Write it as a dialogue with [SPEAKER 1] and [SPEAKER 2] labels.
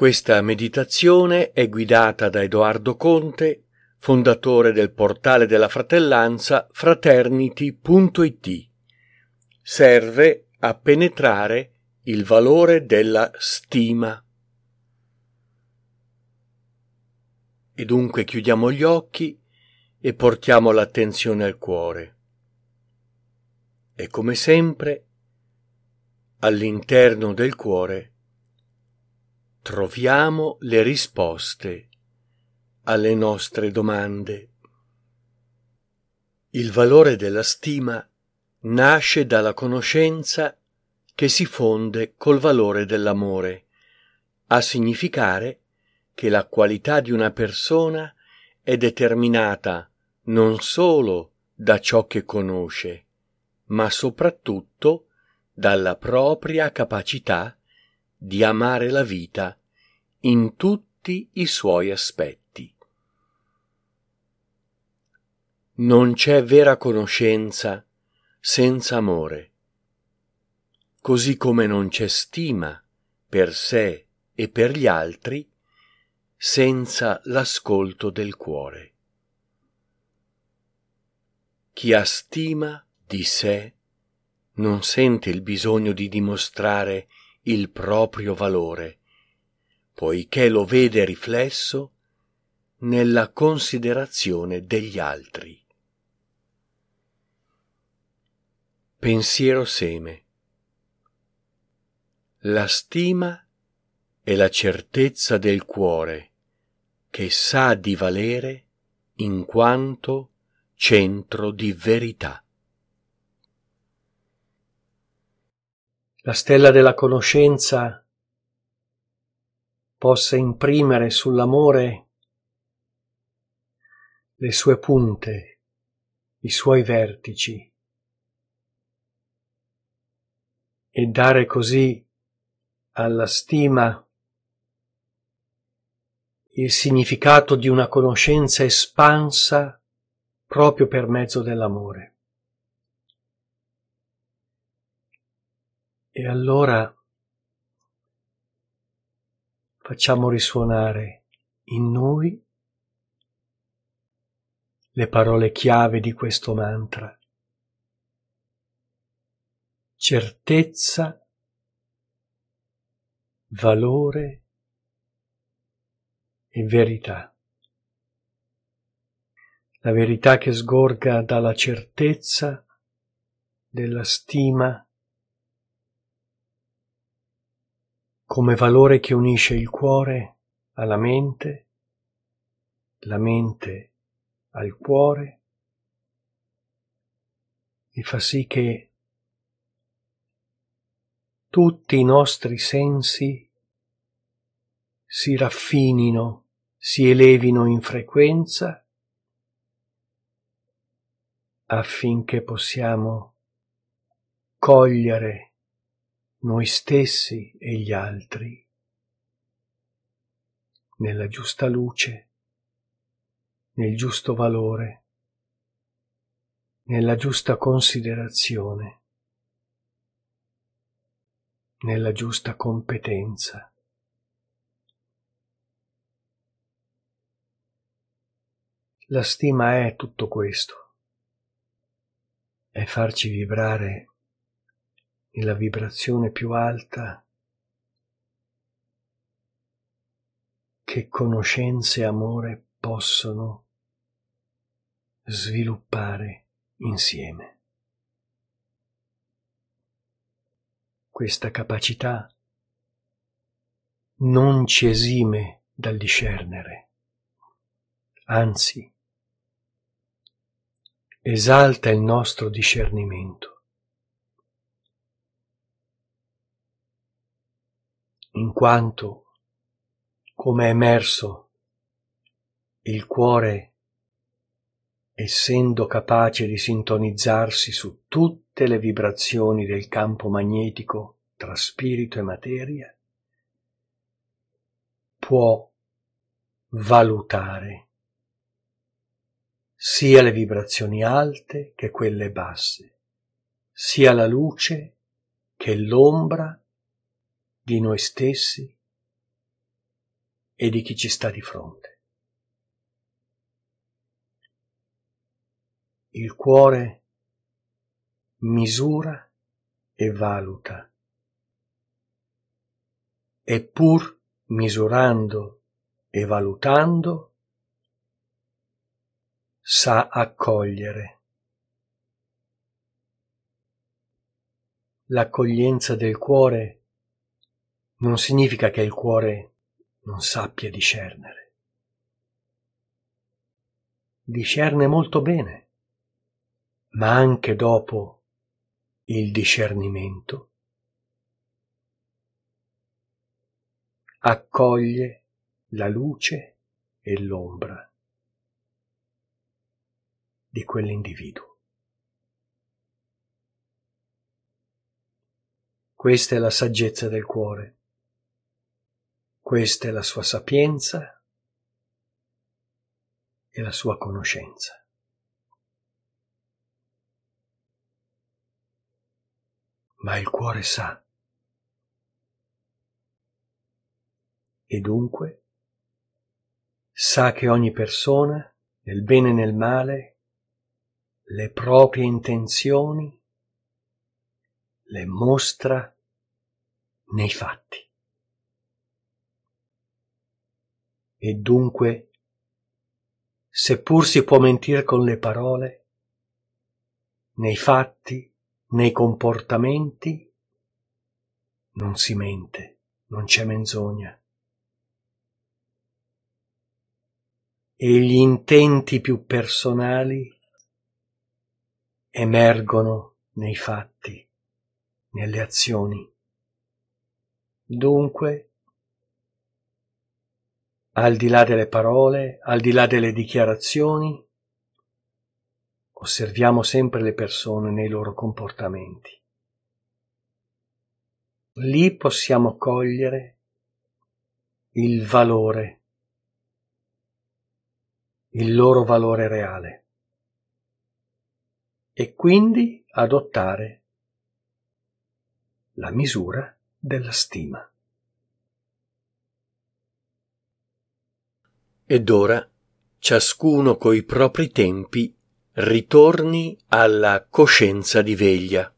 [SPEAKER 1] Questa meditazione è guidata da Edoardo Conte, fondatore del portale della fratellanza fraternity.it. Serve a penetrare il valore della stima. E dunque chiudiamo gli occhi e portiamo l'attenzione al cuore. E come sempre, all'interno del cuore, troviamo le risposte alle nostre domande. Il valore della stima nasce dalla conoscenza che si fonde col valore dell'amore, a significare che la qualità di una persona è determinata non solo da ciò che conosce, ma soprattutto dalla propria capacità di amare la vita in tutti i suoi aspetti. Non c'è vera conoscenza senza amore così come non c'è stima per sé e per gli altri senza l'ascolto del cuore. Chi ha stima di sé non sente il bisogno di dimostrare il proprio valore, poiché lo vede riflesso nella considerazione degli altri. Pensiero seme la stima è la certezza del cuore che sa di valere in quanto centro di verità.
[SPEAKER 2] La stella della conoscenza possa imprimere sull'amore le sue punte, i suoi vertici e dare così alla stima il significato di una conoscenza espansa proprio per mezzo dell'amore. E allora facciamo risuonare in noi le parole chiave di questo mantra. Certezza valore e verità. La verità che sgorga dalla certezza della stima come valore che unisce il cuore alla mente, la mente al cuore e fa sì che tutti i nostri sensi si raffinino, si elevino in frequenza affinché possiamo cogliere noi stessi e gli altri nella giusta luce, nel giusto valore, nella giusta considerazione nella giusta competenza. La stima è tutto questo, è farci vibrare nella vibrazione più alta che conoscenza e amore possono sviluppare insieme. questa capacità non ci esime dal discernere, anzi esalta il nostro discernimento, in quanto, come è emerso, il cuore essendo capace di sintonizzarsi su tutte le vibrazioni del campo magnetico tra spirito e materia, può valutare sia le vibrazioni alte che quelle basse, sia la luce che l'ombra di noi stessi e di chi ci sta di fronte. Il cuore misura e valuta, e pur misurando e valutando sa accogliere. L'accoglienza del cuore non significa che il cuore non sappia discernere. Discerne molto bene, ma anche dopo il discernimento accoglie la luce e l'ombra di quell'individuo. Questa è la saggezza del cuore, questa è la sua sapienza e la sua conoscenza. Ma il cuore sa. E dunque sa che ogni persona, nel bene e nel male, le proprie intenzioni le mostra nei fatti. E dunque, seppur si può mentire con le parole, nei fatti, nei comportamenti, non si mente, non c'è menzogna. E gli intenti più personali emergono nei fatti, nelle azioni. Dunque, al di là delle parole, al di là delle dichiarazioni, osserviamo sempre le persone nei loro comportamenti. Lì possiamo cogliere il valore, il loro valore reale e quindi adottare la misura della stima.
[SPEAKER 1] Ed ora ciascuno coi propri tempi ritorni alla coscienza di veglia.